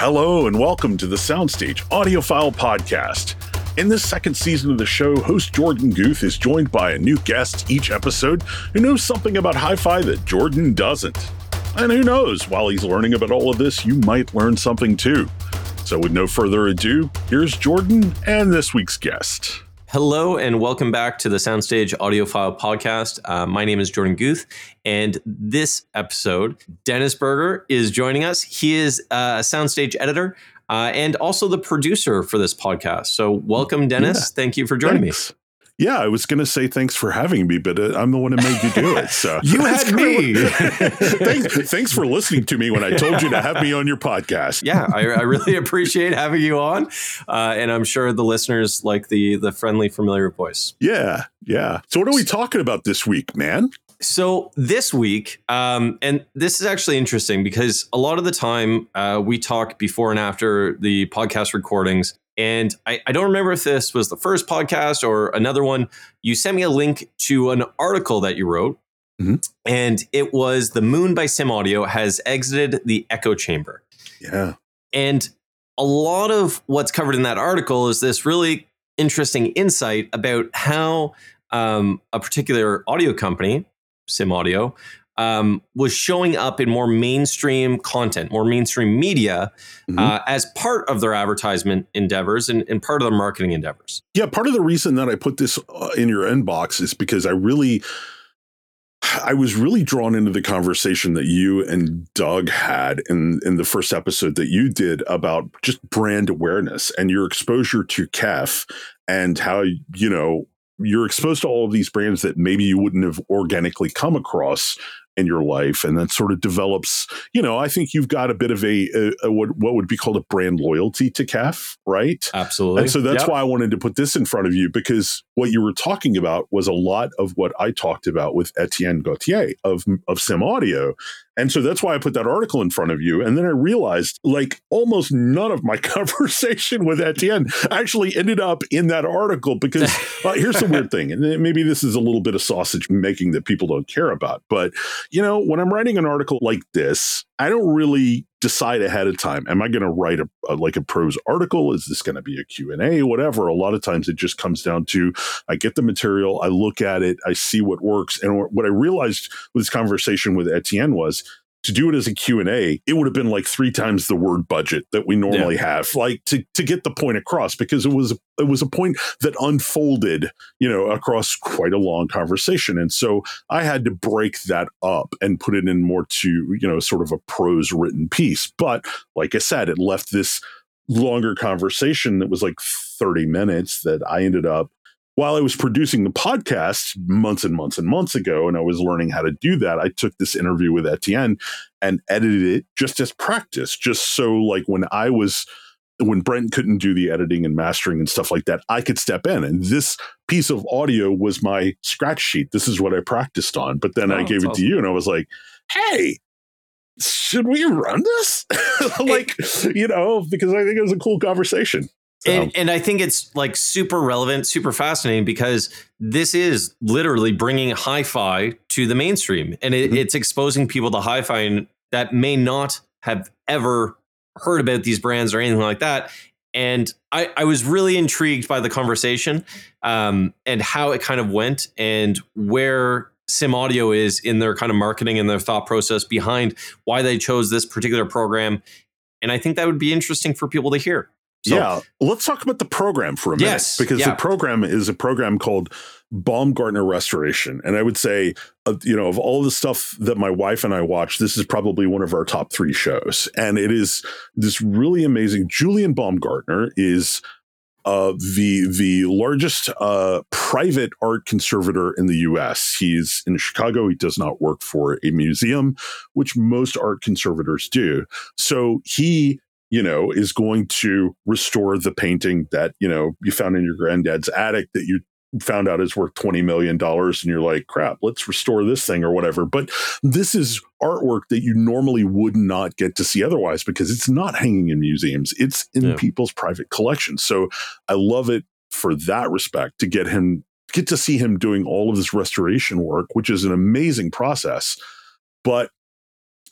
Hello, and welcome to the Soundstage Audiophile Podcast. In this second season of the show, host Jorden Guth is joined by a new guest each episode who knows something about hi fi that Jorden doesn't. And who knows, while he's learning about all of this, you might learn something too. So, with no further ado, here's Jorden and this week's guest. Hello and welcome back to the Soundstage Audiophile Podcast. Uh, my name is Jorden Guth, and this episode, Dennis Burger is joining us. He is a Soundstage editor uh, and also the producer for this podcast. So, welcome, Dennis. Yeah. Thank you for joining Thanks. me. Yeah, I was going to say thanks for having me, but uh, I'm the one who made you do it. So you had me. thanks, thanks for listening to me when I told you to have me on your podcast. Yeah, I, I really appreciate having you on, uh, and I'm sure the listeners like the the friendly, familiar voice. Yeah, yeah. So what are we talking about this week, man? So this week, um, and this is actually interesting because a lot of the time uh, we talk before and after the podcast recordings and I, I, don't remember if this was the first podcast or another one. You sent me a link to an article that you wrote. Mm-hmm. And it was The Moon by Simaudio has exited the echo chamber. Yeah. And a lot of what's covered in that article is this really interesting insight about how um, a particular audio company, Simaudio, um, was showing up in more mainstream content, more mainstream media mm-hmm. uh, as part of their advertisement endeavors and, and, part of their marketing endeavors. Yeah, part of the reason that I put this uh, in your inbox is because I really. I was really drawn into the conversation that you and Doug had in, in the first episode that you did about just brand awareness and your exposure to KEF and how, you know, you're exposed to all of these brands that maybe you wouldn't have organically come across in your life and that sort of develops you know i think you've got a bit of a, a, a what, what would be called a brand loyalty to KEF right? Absolutely. And so that's yep. why i wanted to put this in front of you because what you were talking about was a lot of what i talked about with etienne Gautier of of Simaudio and so that's why I put that article in front of you. And then I realized like almost none of my conversation with Etienne actually ended up in that article because uh, here's the weird thing. And maybe this is a little bit of sausage making that people don't care about. But, you know, when I'm writing an article like this, I don't really decide ahead of time am i going to write a, a, like a prose article? Is this going to be a q&a whatever. A lot of times it just comes down to i get the material i look at it i see what works. And what i realized with this conversation with etienne was to do it as a q&a it would have been like three times the word budget that we normally yeah. have like to, to get the point across because it was it was a point that unfolded you know across quite a long conversation and so i had to break that up and put it in more to you know sort of a prose written piece but like i said it left this longer conversation that was like 30 minutes that i ended up while I was producing the podcast months and months and months ago, and I was learning how to do that, I took this interview with Etienne and edited it just as practice, just so like when I was when Brent couldn't do the editing and mastering and stuff like that, I could step in. And this piece of audio was my scratch sheet. This is what I practiced on. But then oh, I gave it awesome. to you and I was like, hey, should we run this? like, you know, because I think it was a cool conversation. So. And, and I think it's like super relevant, super fascinating because this is literally bringing hi fi to the mainstream and it, mm-hmm. it's exposing people to hi fi that may not have ever heard about these brands or anything like that. And I, I was really intrigued by the conversation um, and how it kind of went and where Simaudio is in their kind of marketing and their thought process behind why they chose this particular program. And I think that would be interesting for people to hear. So, yeah, let's talk about the program for a minute yes, because yeah. the program is a program called Baumgartner Restoration, and I would say, uh, you know, of all the stuff that my wife and I watch, this is probably one of our top three shows, and it is this really amazing. Julian Baumgartner is uh, the the largest uh, private art conservator in the U.S. He's in Chicago. He does not work for a museum, which most art conservators do. So he you know, is going to restore the painting that, you know, you found in your granddad's attic that you found out is worth $20 million. And you're like, crap, let's restore this thing or whatever. But this is artwork that you normally would not get to see otherwise because it's not hanging in museums, it's in yeah. people's private collections. So I love it for that respect to get him, get to see him doing all of this restoration work, which is an amazing process. But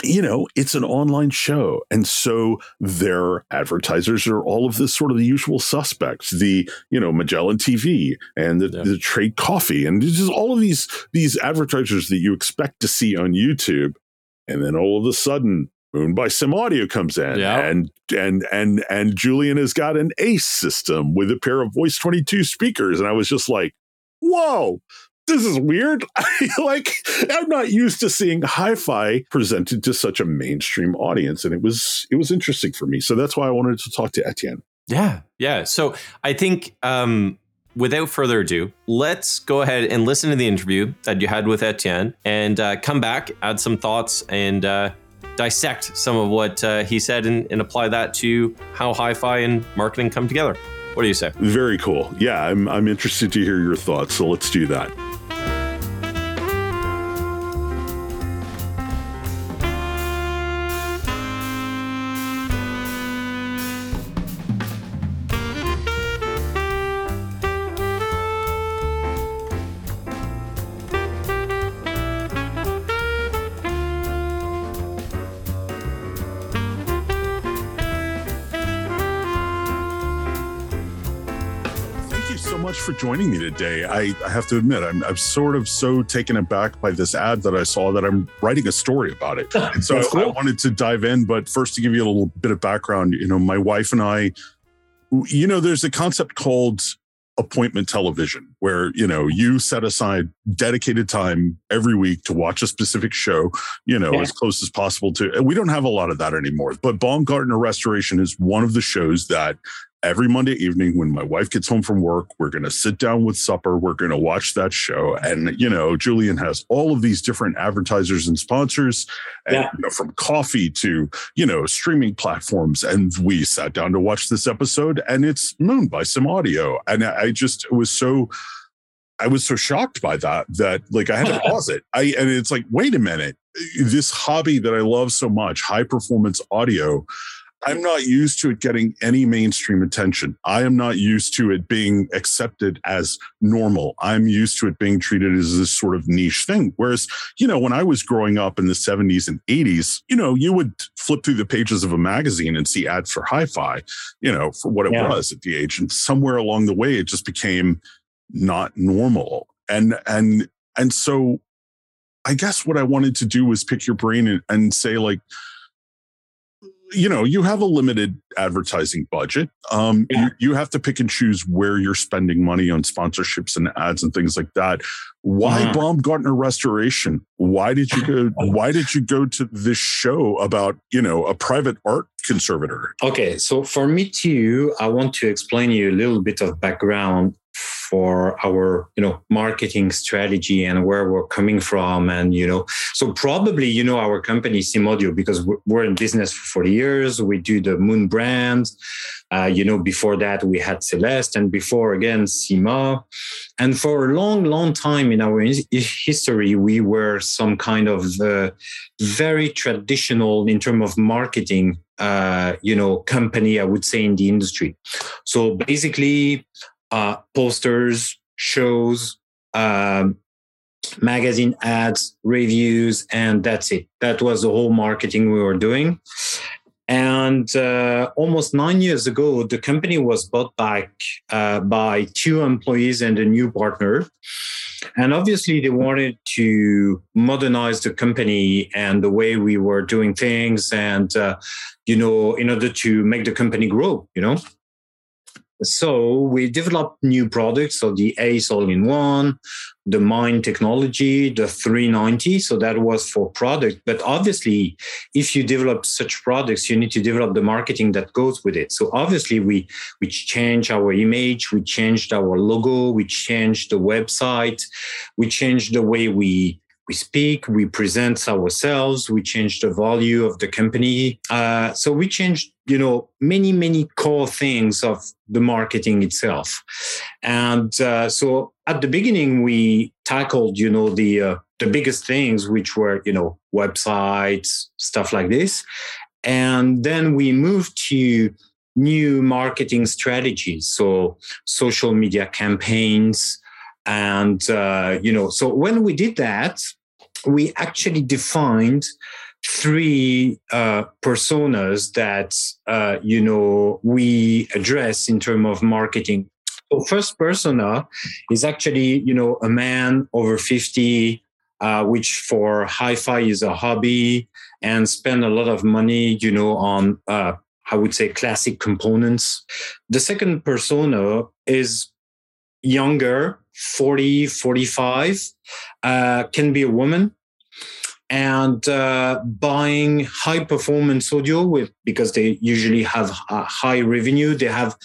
you know, it's an online show. And so their advertisers are all of this sort of the usual suspects, the, you know, Magellan TV and the, yeah. the Trade Coffee and just all of these, these advertisers that you expect to see on YouTube. And then all of a sudden, Moon by Sim Audio comes in, yeah. and and and and Julian has got an Ace system with a pair of Voice Twenty Two speakers, and I was just like, "Whoa, this is weird. like I'm not used to seeing hi-fi presented to such a mainstream audience, and it was it was interesting for me. So that's why I wanted to talk to Etienne. Yeah, yeah. So I think um, without further ado, let's go ahead and listen to the interview that you had with Etienne, and uh, come back, add some thoughts, and uh, dissect some of what uh, he said, and, and apply that to how hi-fi and marketing come together. What do you say? Very cool. Yeah, I'm, I'm interested to hear your thoughts. So let's do that. Joining me today. I, I have to admit, I'm, I'm, sort of so taken aback by this ad that I saw that I'm writing a story about it. And so cool. I wanted to dive in. But first, to give you a little bit of background, you know, my wife and I, you know, there's a concept called appointment television where you know you set aside dedicated time every week to watch a specific show you know yeah. as close as possible to we don't have a lot of that anymore but baumgartner restoration is one of the shows that every Monday evening when my wife gets home from work, we're going to sit down with supper. We're going to watch that show. And, you know, Julian has all of these different advertisers and sponsors, and, yeah. you know, from coffee to, you know, streaming platforms. And we sat down to watch this episode, and it's Moon by Simaudio. And I just was so. I was so shocked by that that like I had to pause it. I and it's like, wait a minute, this hobby that I love so much, high performance audio, I'm not used to it getting any mainstream attention. I am not used to it being accepted as normal. I'm used to it being treated as this sort of niche thing. Whereas, you know, when I was growing up in the 70s and 80s, you know, you would flip through the pages of a magazine and see ads for hi fi, you know, for what it yeah. was at the age. And somewhere along the way, it just became not normal. And, and, and so I guess what I wanted to do was pick your brain and, and say, like, you know you have a limited advertising budget um yeah. you, you, have to pick and choose where you're spending money on sponsorships and ads and things like that why uh-huh. baumgartner restoration why did you go why did you go to this show about you know a private art conservator okay so for me too i want to explain you a little bit of background for our you know marketing strategy and where we're coming from and you know so probably you know our company Simaudio because we're in business for 40 years. We do the moon brand. Uh, you know before that we had celeste and before again sima. And for a long long time in our history we were some kind of uh, very traditional in terms of marketing uh, you know company i would say in the industry. So basically uh, posters, shows, um, magazine ads, reviews, and that's it. That was the whole marketing we were doing. And uh, almost nine years ago, the company was bought back uh, by two employees and a new partner. And obviously, they wanted to modernize the company and the way we were doing things, and uh, you know, in order to make the company grow, you know. So we developed new products. So the ACE all-in-one, the Mind technology, the 390. So that was for product. But obviously, if you develop such products, you need to develop the marketing that goes with it. So obviously, we we changed our image, we changed our logo, we changed the website, we changed the way we we speak, we present ourselves, we change the value of the company. Uh, so we changed, you know, many, many core things of the marketing itself. And uh, so at the beginning, we tackled, you know, the uh, the biggest things, which were, you know, websites, stuff like this. And then we moved to new marketing strategies, so social media campaigns, and uh, you know so when we did that we actually defined three uh, personas that uh, you know we address in terms of marketing. So first persona is actually you know a man over fifty, uh, which for hi-fi is a hobby and spend a lot of money you know on uh, I would say classic components. The second persona is younger, 40, 45, uh, can be a woman. And uh, buying high performance audio with because they usually have a high revenue they have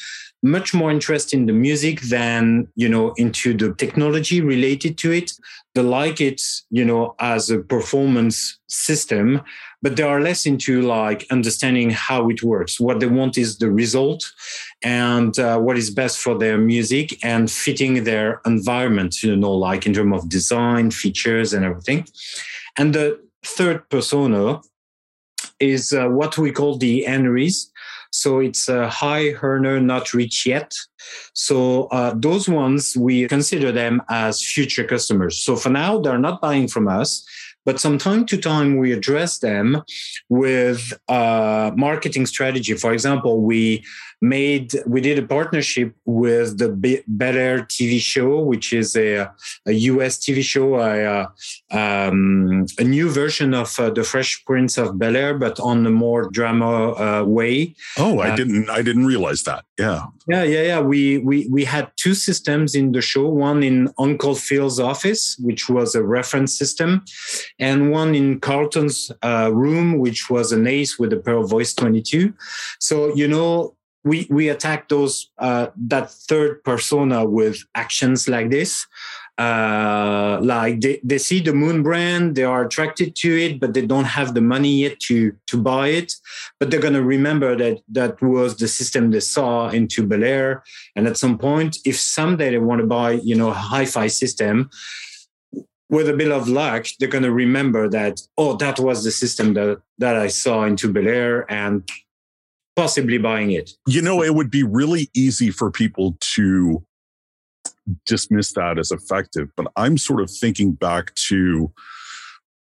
much more interest in the music than you know into the technology related to it. They like it you know as a performance system but they are less into like understanding how it works. What they want is the result and uh, what is best for their music and fitting their environment you know like in terms of design features and everything. And the third persona is uh, what we call the Henrys. So it's a high earner not rich yet. So uh, those ones, we consider them as future customers. So for now, they're not buying from us. But from time to time, we address them with a marketing strategy. For example, we made we did a partnership with the Bel Air TV show, which is a, a US TV show, a, um, a new version of uh, the Fresh Prince of Bel Air, but on a more drama uh, way. Oh, I uh, didn't I didn't realize that. Yeah, yeah, yeah, yeah. We we we had two systems in the show. One in Uncle Phil's office, which was a reference system, and one in Carlton's uh, room, which was an Ace with a Pearl Voice 22. So you know we we attack those uh, that third persona with actions like this uh, like they, they see the moon brand they are attracted to it but they don't have the money yet to to buy it but they're to remember that that was the system they saw into bel air and at some point if someday they want to buy you know a hi-fi system with a bit of luck, they're going to remember that, oh, that was the system that, that I saw into Bel Air. And possibly buying it. You know, it would be really easy for people to dismiss that as effective, but I'm sort of thinking back to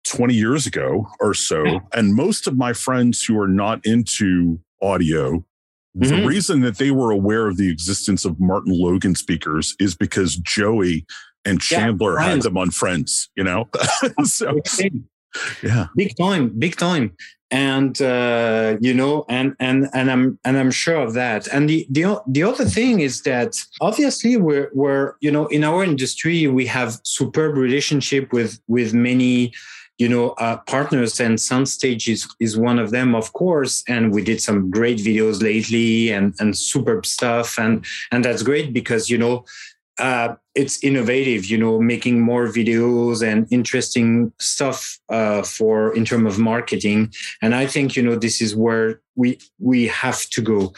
20 years ago or so, and most of my friends who are not into audio Mm-hmm. The reason that they were aware of the existence of Martin Logan speakers is because Joey and Chandler yeah, had them on Friends, you know? so, yeah. Big time, big time. And uh, you know and and and i'm and i'm sure of that. And the, the the other thing is that obviously we're we're you know in our industry we have superb relationship with with many you know uh, partners and soundstage is, is one of them of course. And we did some great videos lately and and superb stuff. And and that's great because you know uh, it's innovative, you know, making more videos and interesting stuff uh, for in terms of marketing. And I think you know this is where we we have to go.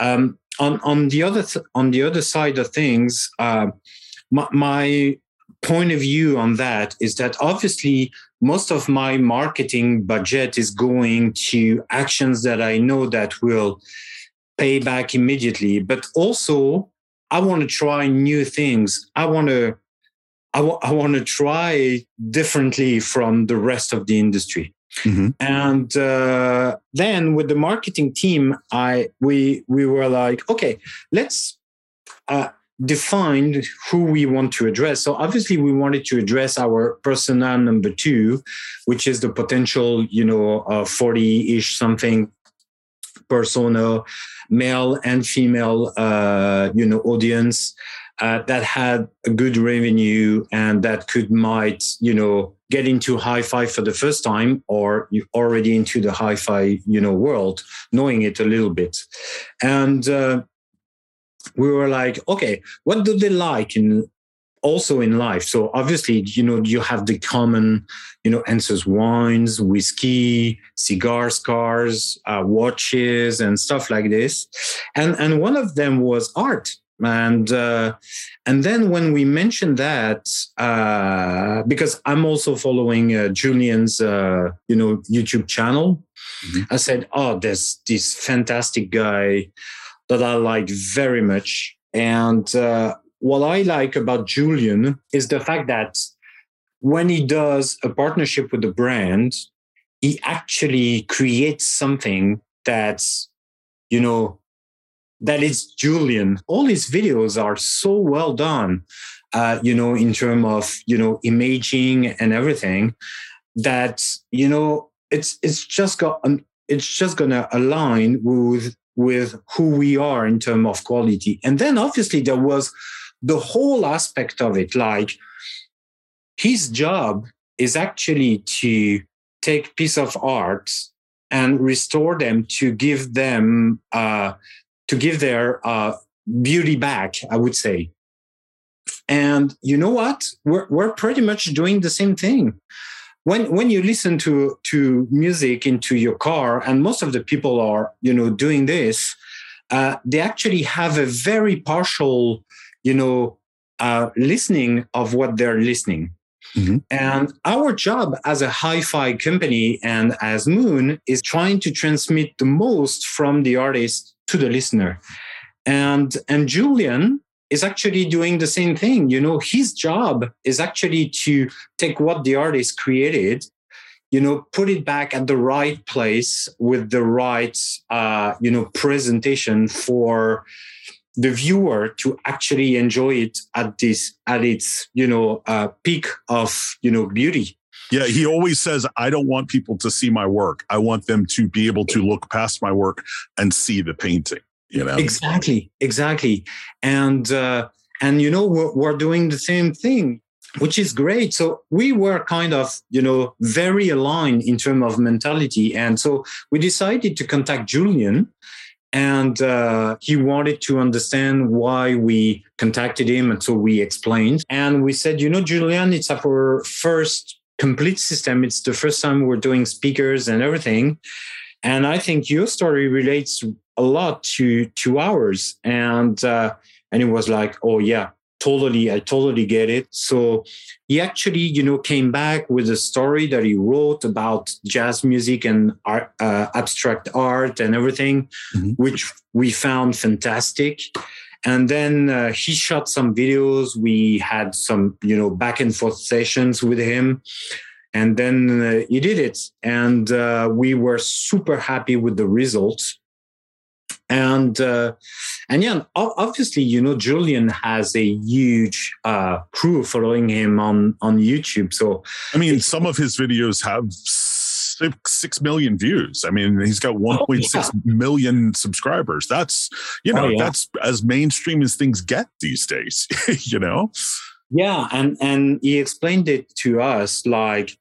Um, on on the other th- on the other side of things, uh, my, my point of view on that is that obviously most of my marketing budget is going to actions that I know that will pay back immediately, but also I want to try new things. I want to I, w- I want to try differently from the rest of the industry. Mm-hmm. And uh, then with the marketing team, I we we were like, okay, let's uh, define who we want to address. So obviously, we wanted to address our persona number two, which is the potential, you know, forty-ish something persona male and female, uh, you know, audience uh, that had a good revenue and that could might, you know, get into hi-fi for the first time or you already into the hi-fi, you know, world, knowing it a little bit. And uh, we were like, okay, what do they like in also in life. So obviously, you know, you have the common, you know, answers wines, whiskey, cigars, cars, uh, watches, and stuff like this. And and one of them was art. And uh, and then when we mentioned that, uh, because I'm also following uh, Julian's, uh, you know, YouTube channel, mm-hmm. I said, "Oh, there's this fantastic guy that I like very much." And uh, what I like about Julian is the fact that when he does a partnership with the brand, he actually creates something that's, you know, that is Julian. All his videos are so well done, uh, you know, in terms of, you know, imaging and everything that, you know, it's, it's just got, an, it's just going to align with, with who we are in terms of quality. And then obviously there was the whole aspect of it, like his job is actually to take piece of art and restore them to give them uh, to give their uh, beauty back i would say. And you know what? We're, we're pretty much doing the same thing. When when you listen to to music into your car and most of the people are you know doing this uh, they actually have a very partial you know uh, listening of what they're listening Mm-hmm. And our job as a hi fi company and as Moon is trying to transmit the most from the artist to the listener. And, and Julian is actually doing the same thing. You know, his job is actually to take what the artist created you know put it back at the right place with the right uh, you know presentation for the viewer to actually enjoy it at this at its you know uh, peak of you know beauty. Yeah he always says i don't want people to see my work. I want them to be able to look past my work and see the painting you know? Exactly exactly. And uh, and you know we're, we're doing the same thing which is great. So we were kind of you know very aligned in terms of mentality. And so we decided to contact julian and uh, he wanted to understand why we contacted him and so we explained. And we said you know julian it's our first complete system. It's the first time we're doing speakers and everything. And i think your story relates a lot to to ours. And uh, and it was like oh yeah totally i totally get it. So he actually you know came back with a story that he wrote about jazz music and art, uh, abstract art and everything mm-hmm. which we found fantastic. And then uh, he shot some videos. We had some you know back and forth sessions with him. And then uh, he did it. And uh, we were super happy with the results and uh, and yeah obviously you know julian has a huge uh, crew following him on on youtube. So i mean some of his videos have six, six million views. I mean he's got 1.6 oh, yeah. million subscribers. That's you know oh, yeah. that's as mainstream as things get these days you know? Yeah and and he explained it to us like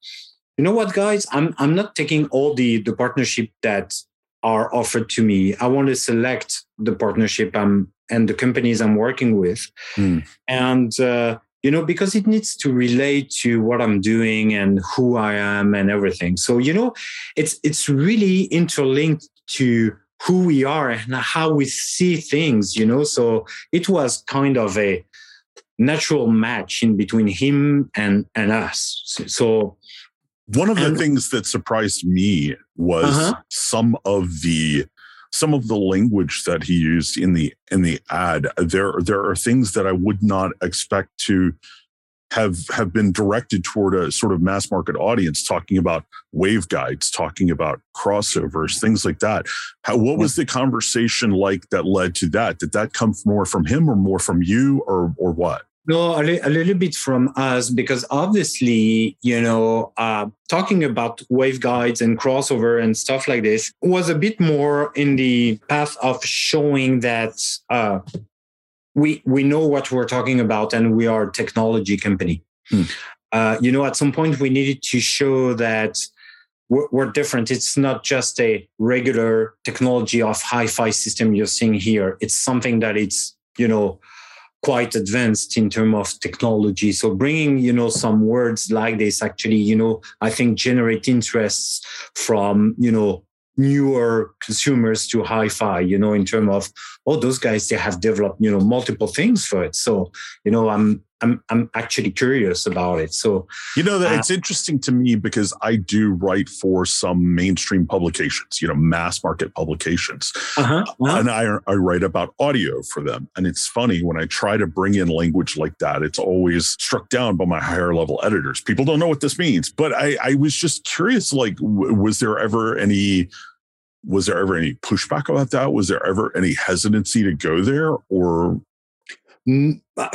you know what guys? I'm i'm not taking all the the partnership that are offered to me. I want to select the partnership I'm and the companies I'm working with, mm. and uh, you know because it needs to relate to what I'm doing and who I am and everything. So you know, it's it's really interlinked to who we are and how we see things. You know, so it was kind of a natural match in between him and and us. So one of the things that surprised me was uh-huh. some of the some of the language that he used in the in the ad. There there are things that I would not expect to have have been directed toward a sort of mass market audience talking about waveguides talking about crossovers things like that How, what was the conversation like that led to that did that come more from him or more from you or or what no, a, li- a, little bit from us because obviously, you know, uh, talking about waveguides and crossover and stuff like this was a bit more in the path of showing that uh, we we know what we're talking about and we are a technology company. Hmm. Uh, you know, at some point we needed to show that we're, we're different. It's not just a regular technology of hi-fi system you're seeing here. It's something that it's you know quite advanced in terms of technology. So bringing, you know, some words like this actually, you know, I think generate interests from, you know, newer consumers to hi-fi, you know, in terms of, oh, those guys, they have developed, you know, multiple things for it. So, you know, I'm, I'm I'm actually curious about it. So you know that uh, it's interesting to me because I do write for some mainstream publications, you know, mass market publications, uh-huh, uh-huh. and I I write about audio for them. And it's funny when I try to bring in language like that, it's always struck down by my higher level editors. People don't know what this means, but I I was just curious, like, w- was there ever any was there ever any pushback about that? Was there ever any hesitancy to go there, or uh,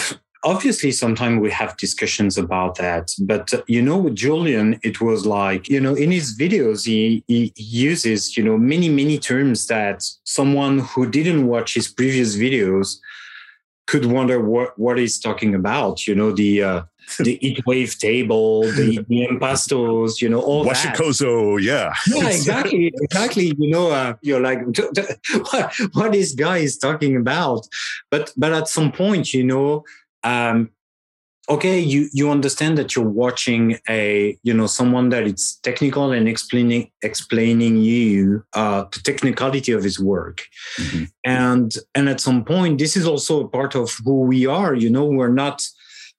obviously sometimes we have discussions about that but uh, you know with julian it was like you know in his videos he, he uses you know many many terms that someone who didn't watch his previous videos could wonder what what he's talking about you know the uh, the heat wave table, the, the impastos, you know, all Washikozo, that. yeah. Yeah, exactly. exactly. You know, uh, you're like, what, what this guy is talking about. But but at some point, you know, um, okay, you you understand that you're watching a, you know, someone that is technical and explaining explaining you uh, the technicality of his work. Mm-hmm. And and at some point, this is also a part of who we are. You know, we're not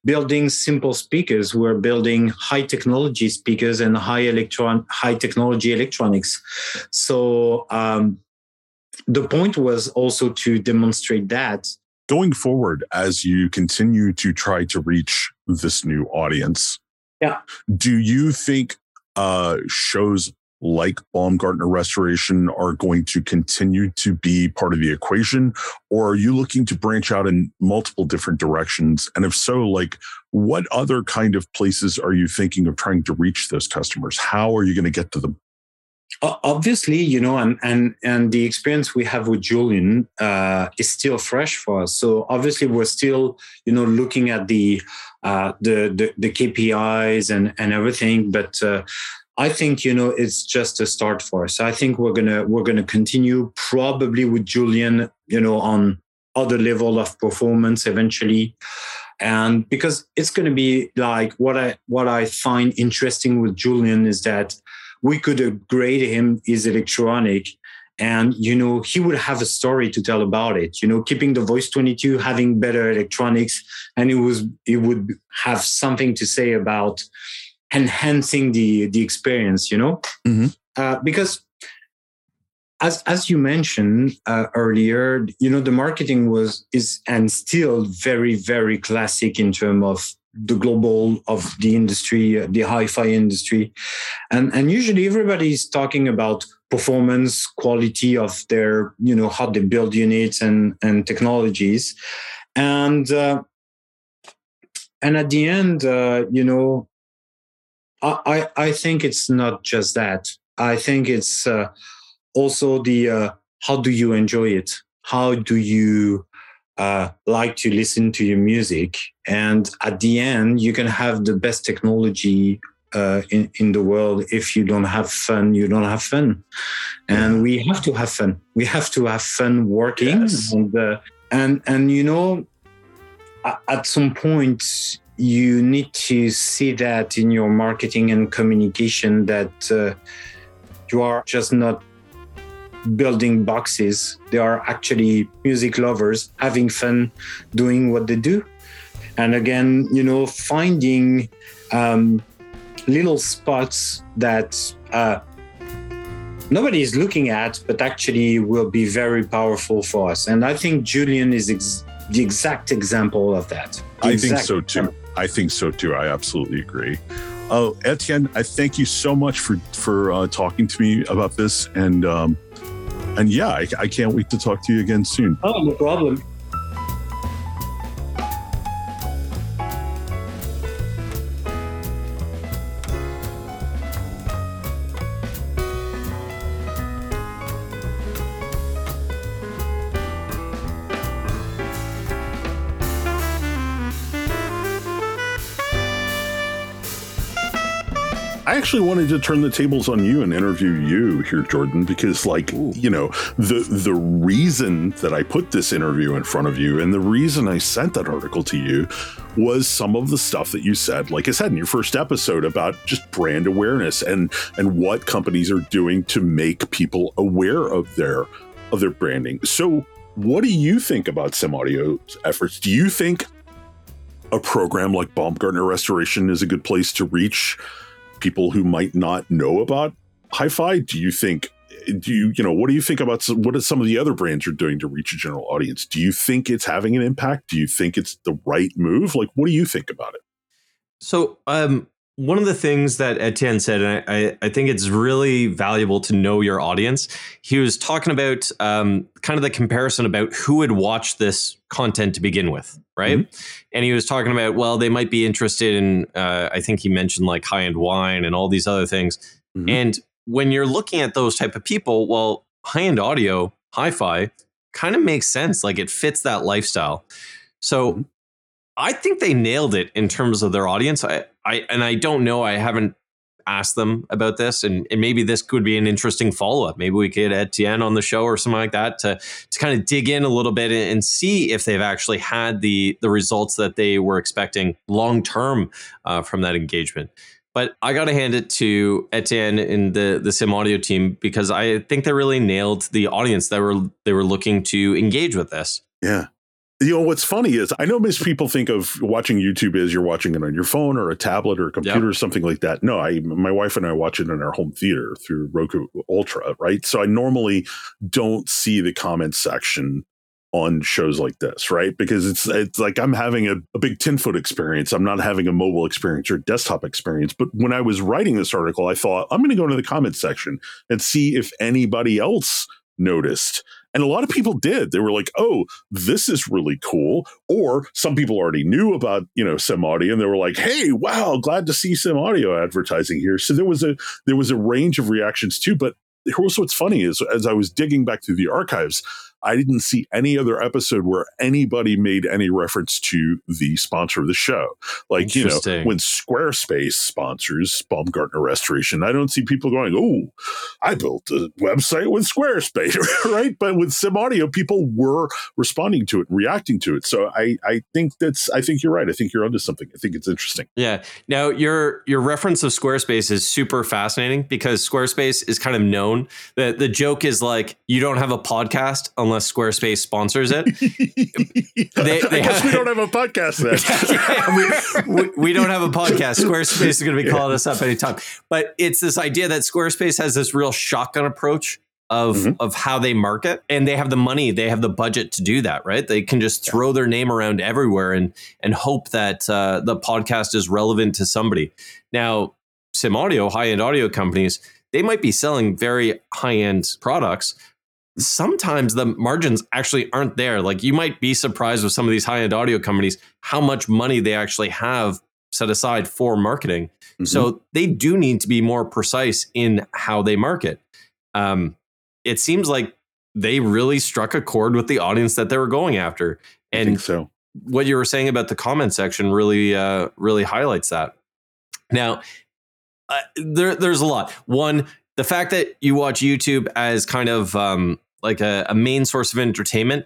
building simple speakers. We're building high technology speakers and high electron, high technology electronics. So um, the point was also to demonstrate that. Going forward, as you continue to try to reach this new audience, yeah, do you think uh, shows like Baumgartner Restoration are going to continue to be part of the equation? Or are you looking to branch out in multiple different directions? And if so, like what other kind of places are you thinking of trying to reach those customers? How are you going to get to them? Obviously you know and and and the experience we have with julian uh, is still fresh for us so obviously we're still you know looking at the uh, the, the, the kpis and and everything but uh, I think you know it's just a start for us. I think we're gonna we're gonna continue probably with Julian, you know, on other level of performance eventually, and because it's gonna be like what I what I find interesting with Julian is that we could upgrade him his electronic and you know he would have a story to tell about it you know keeping the voice 22 having better electronics and it was it would have something to say about enhancing the the experience you know mm-hmm. uh, because as as you mentioned uh, earlier you know the marketing was is and still very very classic in terms of the global of the industry uh, the hi-fi industry and and usually everybody is talking about performance quality of their you know how they build units and and technologies and uh, and at the end uh, you know I, I think it's not just that. I think it's uh, also the uh, how do you enjoy it? How do you uh, like to listen to your music? And at the end, you can have the best technology uh, in in the world. If you don't have fun, you don't have fun. And we have to have fun. We have to have fun working. Yes. And, uh, and and you know, at some point you need to see that in your marketing and communication that uh, you are just not building boxes they are actually music lovers having fun doing what they do and again you know finding um, little spots that uh, nobody is looking at but actually will be very powerful for us and i think julian is ex- the exact example of that I think so too. Example. I think so too. I absolutely agree. Oh, Etienne, I thank you so much for for uh, talking to me about this, and um, and yeah, I, I can't wait to talk to you again soon. Oh, no problem. Actually wanted to turn the tables on you and interview you here, Jorden, because like, Ooh. you know, the the reason that I put this interview in front of you and the reason I sent that article to you was some of the stuff that you said, like I said in your first episode about just brand awareness and and what companies are doing to make people aware of their of their branding. So what do you think about Simaudio's efforts? Do you think a program like Baumgartner Restoration is a good place to reach people who might not know about hi-fi? Do you think do you you know what do you think about some, what are some of the other brands you're doing to reach a general audience? Do you think it's having an impact? Do you think it's the right move? Like, what do you think about it? So, um, one of the things that Etienne said, and I, I, think it's really valuable to know your audience. He was talking about um, kind of the comparison about who would watch this content to begin with, right? Mm-hmm. And he was talking about, well, they might be interested in, uh, I think he mentioned like high end wine and all these other things. Mm-hmm. And when you're looking at those type of people, well, high end audio, hi fi kind of makes sense. Like it fits that lifestyle. So mm-hmm. I think they nailed it in terms of their audience. I, I and I don't know. I haven't asked them about this, and, and maybe this could be an interesting follow up. Maybe we could Etienne on the show or something like that to to kind of dig in a little bit and, and see if they've actually had the the results that they were expecting long term uh, from that engagement. But I got to hand it to Etienne and the the Simaudio team because I think they really nailed the audience that were they were looking to engage with this. Yeah, you know what's funny is I know most people think of watching YouTube as you're watching it on your phone or a tablet or a computer yep. or something like that. No, I my wife and I watch it in our home theater through Roku Ultra, right? So I normally don't see the comment section on shows like this, right? Because it's it's like I'm having a, a big 10 foot experience. I'm not having a mobile experience or desktop experience. But when I was writing this article, I thought I'm going to go into the comment section and see if anybody else noticed and a lot of people did. They were like, oh, this is really cool. Or some people already knew about, you know, Simaudio and they were like, hey, wow, glad to see Simaudio advertising here. So there was a there was a range of reactions too. But here's what's funny is as I was digging back through the archives, I didn't see any other episode where anybody made any reference to the sponsor of the show. Like, you know, when Squarespace sponsors Baumgartner Restoration, I don't see people going, oh, I built a website with Squarespace, right? But with Simaudio, people were responding to it, reacting to it. So I, I think that's, I think you're right. I think you're onto something. I think it's interesting. Yeah. Now, your, your reference of Squarespace is super fascinating because Squarespace is kind of known that the joke is like, you don't have a podcast unless unless Squarespace sponsors it. they, they have, we don't have a podcast then. yeah, we, we, we, don't have a podcast. Squarespace is going to be calling yeah. us up anytime. But it's this idea that Squarespace has this real shotgun approach of mm-hmm. of how they market and they have the money they have the budget to do that right they can just throw their name around everywhere and and hope that uh, the podcast is relevant to somebody now Simaudio high end audio companies they might be selling very high end products sometimes the margins actually aren't there. Like you might be surprised with some of these high end audio companies how much money they actually have set aside for marketing. Mm-hmm. So they do need to be more precise in how they market. Um, it seems like they really struck a chord with the audience that they were going after. And so. What you were saying about the comment section really, uh, really highlights that. Now, uh, there, there's a lot. One, the fact that you watch YouTube as kind of um, like a, a, main source of entertainment,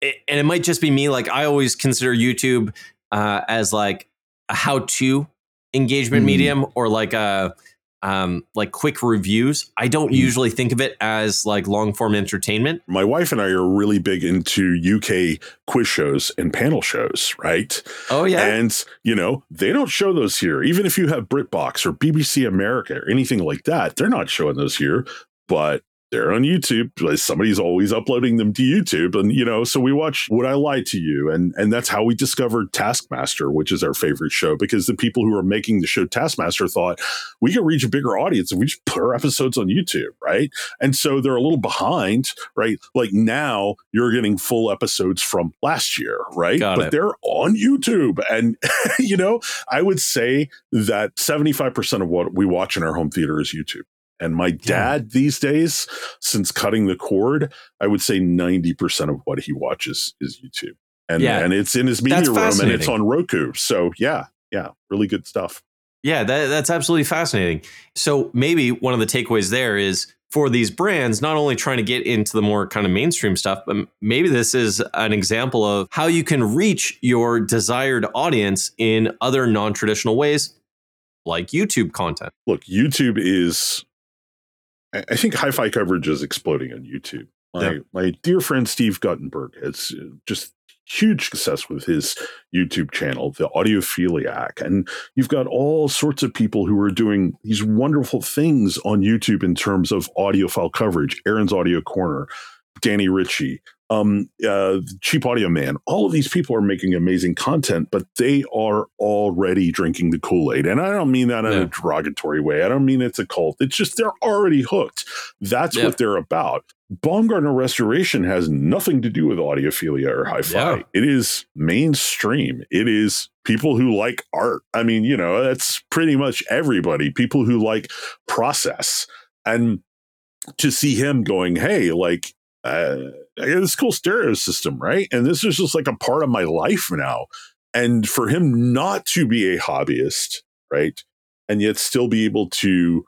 it, and it might just be me. Like I always consider YouTube uh, as like a how-to engagement mm. medium, or like a um, like quick reviews. I don't mm. usually think of it as like long form entertainment. My wife and I are really big into UK quiz shows and panel shows, right? Oh, yeah. And, you know, they don't show those here. Even if you have BritBox or BBC America or anything like that, they're not showing those here. But they're on YouTube. Somebody's always uploading them to YouTube. And, you know, so we watch Would I Lie to You? And and that's how we discovered Taskmaster, which is our favorite show, because the people who are making the show Taskmaster thought we could reach a bigger audience if we just put our episodes on YouTube, right? And so they're a little behind, right? Like now you're getting full episodes from last year, right? Got but it. they're on YouTube. And, you know, I would say that 75% of what we watch in our home theater is YouTube. And my dad yeah. these days, since cutting the cord, I would say 90% of what he watches is YouTube. And, yeah. and it's in his media room and it's on Roku. So yeah, yeah, really good stuff. Yeah, that, that's absolutely fascinating. So maybe one of the takeaways there is for these brands, not only trying to get into the more kind of mainstream stuff, but maybe this is an example of how you can reach your desired audience in other non traditional ways, like YouTube content. Look, YouTube is I think hi-fi coverage is exploding on YouTube. My yeah. my dear friend Steve Guttenberg has uh, just huge success with his YouTube channel, the Audiophiliac. And you've got all sorts of people who are doing these wonderful things on YouTube in terms of audiophile coverage. Erin's Audio Corner, Danny Ritchie, um, uh, Cheap Audio Man. All of these people are making amazing content, but they are already drinking the Kool Aid. And I don't mean that in a derogatory way. I don't mean it's a cult. It's just they're already hooked. That's yeah. what they're about. Baumgartner Restoration has nothing to do with audiophilia or hi-fi. Yeah. It is mainstream. It is people who like art. I mean, you know, that's pretty much everybody. People who like process and to see him going, hey, like uh, I got this cool stereo system, right? And this is just like a part of my life now. And for him not to be a hobbyist, right? And yet still be able to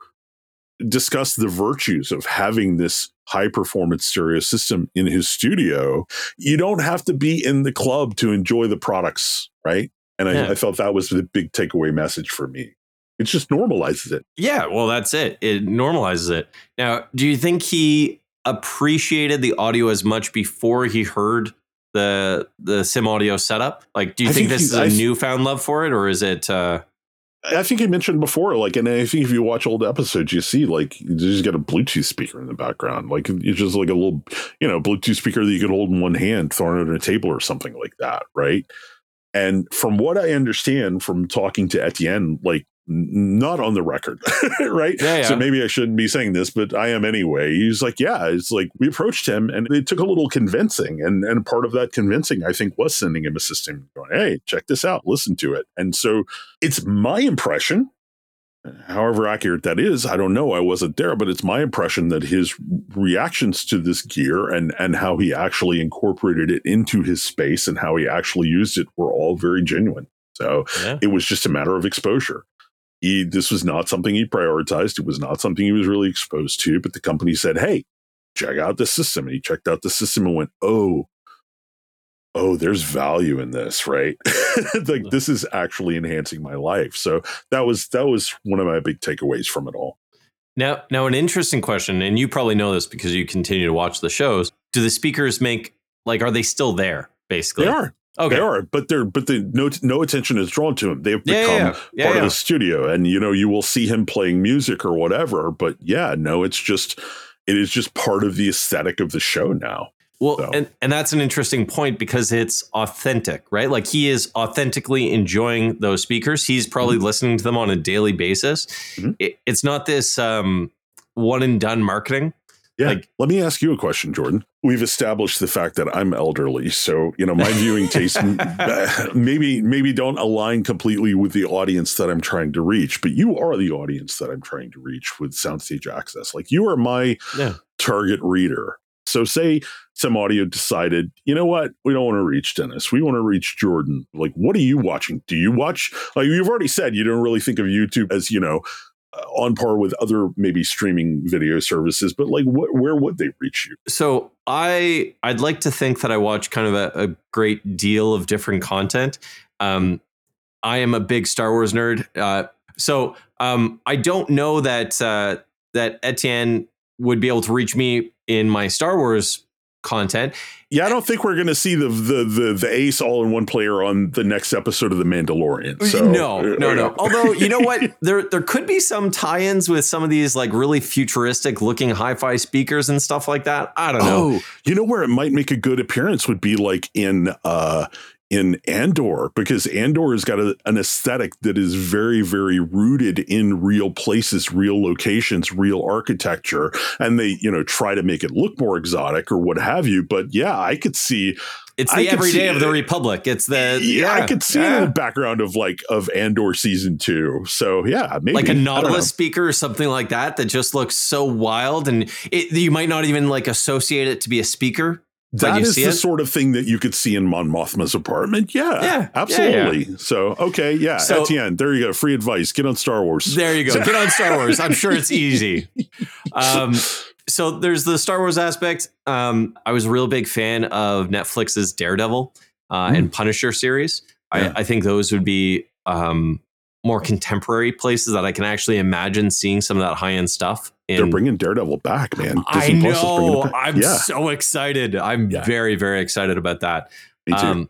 discuss the virtues of having this high performance stereo system in his studio. You don't have to be in the club to enjoy the products, right? And yeah. I, I felt that was the big takeaway message for me. It just normalizes it. Yeah, well, that's it. It normalizes it. Now, do you think he appreciated the audio as much before he heard the the Simaudio setup? Like, do you think, think, this is a I, newfound love for it, or is it? Uh, I think he mentioned before, like, and I think if you watch old episodes, you see like you just got a Bluetooth speaker in the background, like it's just like a little, you know, Bluetooth speaker that you could hold in one hand, thrown it on a table or something like that, right? And from what I understand from talking to Etienne, like not on the record, right? Yeah, yeah. So maybe I shouldn't be saying this, but I am anyway. He's like, yeah, it's like we approached him and it took a little convincing. And, and part of that convincing, I think, was sending him a system going, hey, check this out, listen to it. And so it's my impression, however accurate that is, I don't know. I wasn't there, but it's my impression that his reactions to this gear and, and how he actually incorporated it into his space and how he actually used it were all very genuine. So yeah. it was just a matter of exposure he this was not something he prioritized. It was not something he was really exposed to. But the company said, "Hey, check out the system," and he checked out the system and went, "Oh." Oh, there's value in this, right? like this is actually enhancing my life. So that was that was one of my big takeaways from it all. Now, now an interesting question, and you probably know this because you continue to watch the shows. Do the speakers make like are they still there? Basically, they are. Okay. They are, but they're but the no no attention is drawn to him. They've become yeah, yeah, yeah. part of the studio, and you know you will see him playing music or whatever. But yeah, no, it's just it is just part of the aesthetic of the show now. Well, so. and and that's an interesting point because it's authentic, right? Like he is authentically enjoying those speakers. He's probably mm-hmm. listening to them on a daily basis. Mm-hmm. It, it's not this um, one and done marketing yeah. Like, let me ask you a question, Jorden. We've established the fact that I'm elderly, so you know my viewing tastes maybe maybe don't align completely with the audience that I'm trying to reach. But you are the audience that I'm trying to reach with Soundstage Access. Like you are my yeah. target reader. So say Simaudio decided, you know what, we don't want to reach Dennis. We want to reach Jorden. Like, what are you watching? Do you watch? Like you've already said, you don't really think of YouTube as you know on par with other maybe streaming video services but like wh- where would they reach you? So i i'd like to think that i watch kind of a, a great deal of different content. Um, i am a big star wars nerd. Uh, so um, i don't know that uh, that etienne would be able to reach me in my star wars content. Yeah, I don't think we're going to see the, the the the ace all in one player on the next episode of the Mandalorian. So, no, no, no. Although you know what, there there could be some tie-ins with some of these like really futuristic looking hi-fi speakers and stuff like that. I don't know. Oh, you know where it might make a good appearance would be like in uh in Andor because Andor has got a, an aesthetic that is very, very rooted in real places, real locations, real architecture. And they, you know, try to make it look more exotic or what have you. But yeah, I could see it's the everyday of the Republic. It's the yeah, yeah I could see yeah. it in the background of like of Andor season two. So yeah, maybe like a Nautilus speaker or something like that that just looks so wild, and it, you might not even like associate it to be a speaker, that is the it? sort of thing that you could see in Mon Mothma's apartment. Yeah, yeah absolutely. Yeah, yeah. So, okay, yeah, so, Etienne, there you go. Free advice. Get on Star Wars. There you go. Get on Star Wars. I'm sure it's easy. Um, so there's the Star Wars aspect. Um, I was a real big fan of Netflix's Daredevil uh, mm. and Punisher series. I, I, think those would be um, more contemporary places that I can actually imagine seeing some of that high end stuff. They're bringing Daredevil back, man. Disney I know. I'm yeah. so excited. I'm yeah. very, very excited about that. Me too. Um,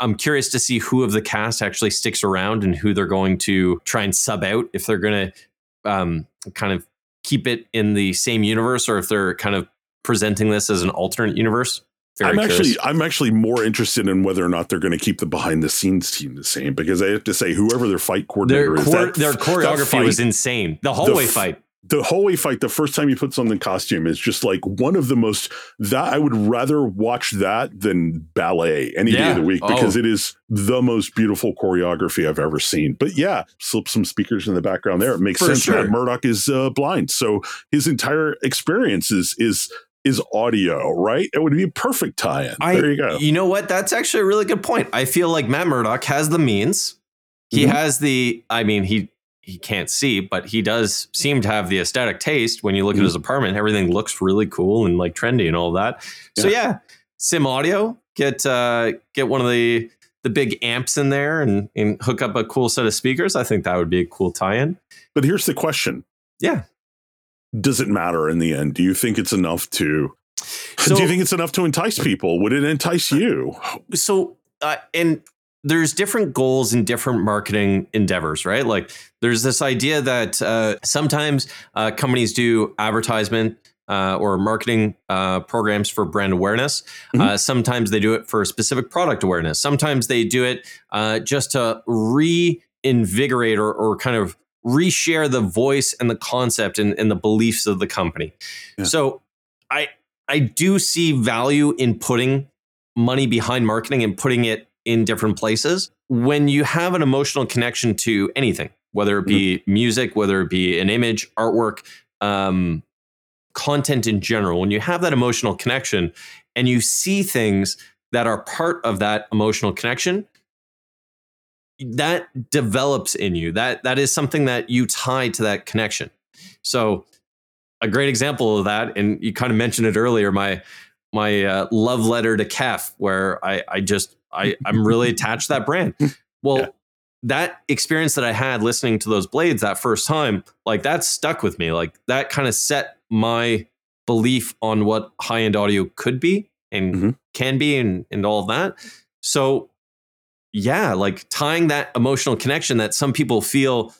I'm curious to see who of the cast actually sticks around and who they're going to try and sub out if they're going to um, kind of keep it in the same universe or if they're kind of presenting this as an alternate universe. Very I'm curious. actually I'm actually more interested in whether or not they're going to keep the behind the scenes team the same because I have to say whoever their fight coordinator their, is, that- their choreography fight- was insane. The hallway f- fight. The hallway fight the first time he puts on the costume is just like one of the most that I would rather watch that than ballet any day of the week because Oh. it is the most beautiful choreography I've ever seen. But yeah, slip some speakers in the background there. It makes For sense. sure. Matt Murdock is uh, blind, so his entire experience is is is audio. Right? It would be a perfect tie-in. I, there you go. You know what? That's actually a really good point. I feel like Matt Murdock has the means. He Mhm. has the. I mean, he he can't see, but he does seem to have the aesthetic taste. When you look Mhm. at his apartment, everything looks really cool and like trendy and all that. So yeah, Simaudio get uh, get one of the the big amps in there and, and hook up a cool set of speakers. I think that would be a cool tie-in. But here's the question. Yeah. Does it matter in the end? Do you think it's enough to So- do you think it's enough to entice people? Would it entice you? so uh, and there's different goals in different marketing endeavors right like there's this idea that uh, sometimes uh, companies do advertisement uh, or marketing uh, programs for brand awareness Mhm. uh, sometimes they do it for specific product awareness sometimes they do it uh, just to reinvigorate or, or kind of reshare the voice and the concept and, and the beliefs of the company Yeah. so i i do see value in putting money behind marketing and putting it in different places when you have an emotional connection to anything whether it be music whether it be an image artwork um, content in general when you have that emotional connection and you see things that are part of that emotional connection that develops in you. That that is something that you tie to that connection. So a great example of that and you kind of mentioned it earlier my my uh, love letter to Kef, where I, I just I, I'm really attached to that brand. Well, Yeah. that experience that I had listening to those blades that first time, like that stuck with me. Like that kind of set my belief on what high end audio could be and Mhm. can be and, and all of that. So yeah, like tying that emotional connection that some people feel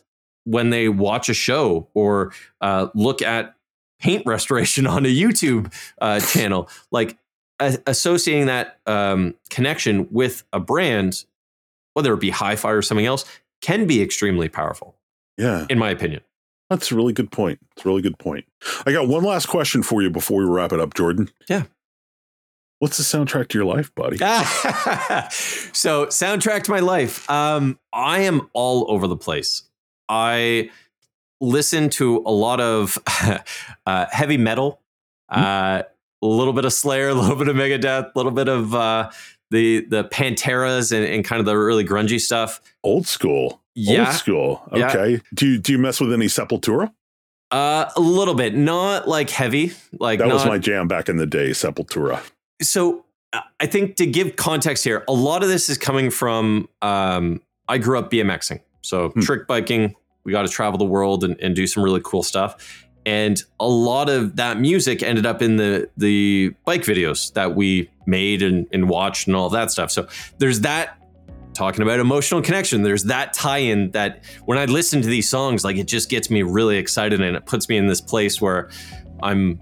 when they watch a show or uh, look at paint restoration on a YouTube uh, channel, like associating that um, connection with a brand, whether it be hi-fi or something else, can be extremely powerful, Yeah, in my opinion. that's a really good point. It's a really good point. I got one last question for you before we wrap it up, Jorden. Yeah. What's the soundtrack to your life, buddy? so soundtrack to my life. Um, I am all over the place. I listen to a lot of uh, heavy metal, uh, a little bit of Slayer, a little bit of Megadeth, a little bit of uh, the the Panteras and, and kind of the really grungy stuff. Old school. Yeah, Old school. Yeah. Okay. Do you do you mess with any Sepultura? uh, a little bit, not like heavy, like That was my jam back in the day, Sepultura. so uh, I think to give context here, a lot of this is coming from um, I grew up BMXing, so Hmm. trick biking. We got to travel the world and, and do some really cool stuff, and a lot of that music ended up in the the bike videos that we made and, and watched and all that stuff. So there's that talking about emotional connection. There's that tie-in that when I listen to these songs, like it just gets me really excited and it puts me in this place where I'm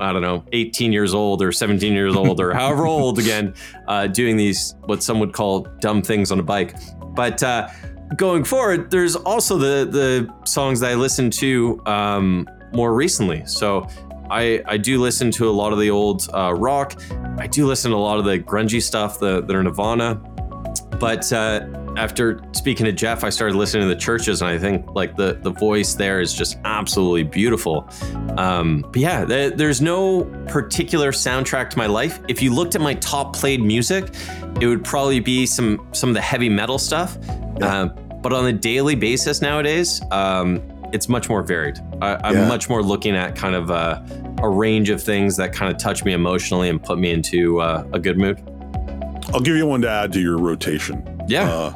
I don't know, 18 years old or 17 years old or however old again, uh, doing these, what some would call dumb things on a bike. But uh, going forward, there's also the, the songs that I listen to um, more recently. So I, I do listen to a lot of the old uh, rock. I do listen to a lot of the grungy stuff, the, the Nirvana. But uh, after speaking to Jeff, I started listening to the CHVRCHES, and I think like the the voice there is just absolutely beautiful. Um, but yeah, th- there's no particular soundtrack to my life. If you looked at my top played music, it would probably be some some of the heavy metal stuff. Yeah. Um, but on a daily basis nowadays, um, it's much more varied. I, I'm Yeah. much more looking at kind of a, a range of things that kind of touch me emotionally and put me into uh, a good mood. I'll give you one to add to your rotation. Yeah. Uh,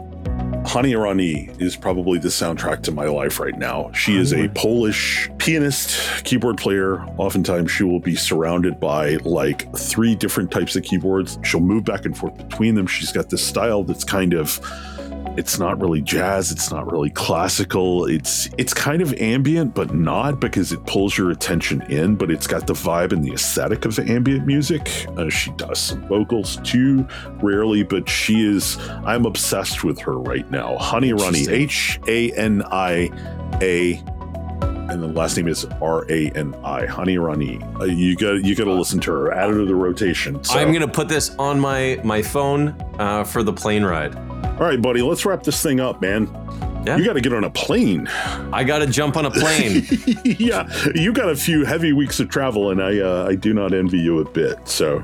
Hania Rani is probably the soundtrack to my life right now. She is a Polish pianist, keyboard player. Oftentimes, she will be surrounded by like three different types of keyboards. She'll move back and forth between them. She's got this style that's kind of it's not really jazz it's not really classical it's it's kind of ambient but not because it pulls your attention in but it's got the vibe and the aesthetic of ambient music. Uh, she does some vocals too rarely but she is i'm obsessed with her right now. Hania Rani h-a-n-i-a and the last name is R A N I, Hania Rani. Uh, you got you got to listen to her. Add her to the rotation. So. I'm gonna put this on my my phone uh, for the plane ride. All right, buddy, let's wrap this thing up, man. Yeah. You got to get on a plane. I got to jump on a plane. yeah, you got a few heavy weeks of travel, and I uh, I do not envy you a bit. So,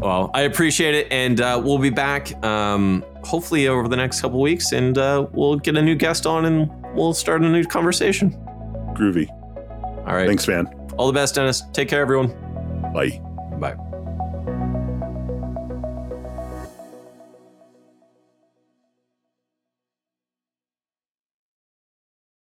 well, I appreciate it, and uh, we'll be back um, hopefully over the next couple weeks, and uh, we'll get a new guest on, and we'll start a new conversation. Groovy. All right. Thanks, man. All the best, Dennis. Take care, everyone. Bye. Bye.